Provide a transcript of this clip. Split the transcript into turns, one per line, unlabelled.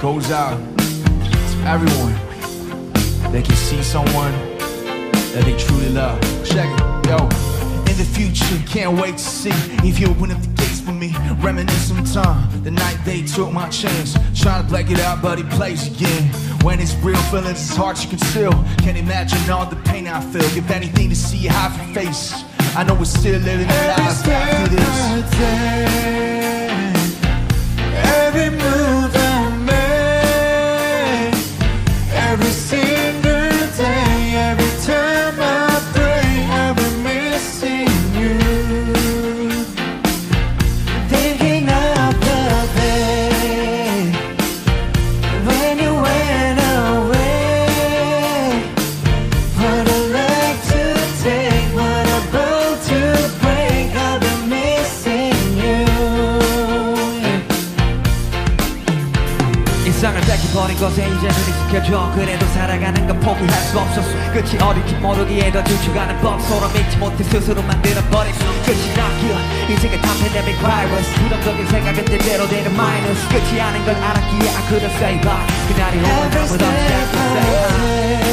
goes out to everyone that can see someone that they truly love. Check it, yo. In the future, can't wait to see if you open up the gates for me. Reminisce some time, the night they took my chance. Trying to black it out, but it plays again. When it's real, feelings it's hard to conceal. Can't imagine all the pain I feel. Give anything to see your happy face. I know we're still living a life
일상을 뺏겨버린 것에 이제는 익숙해져 그래도 살아가는 건 포기할 수 없었어. 끝이 어딜지 모르기에 더 주축하는 법 서로 믿지 못해 스스로 만들어버린 끝이 나기야 인생의 다 팬데믹 바이러스. 부정적인 생각은 대대로 되는 마이너스. 끝이 아닌 걸 알았기에 I couldn't say bye 그날이 오면 아무도 없지 않고 say hi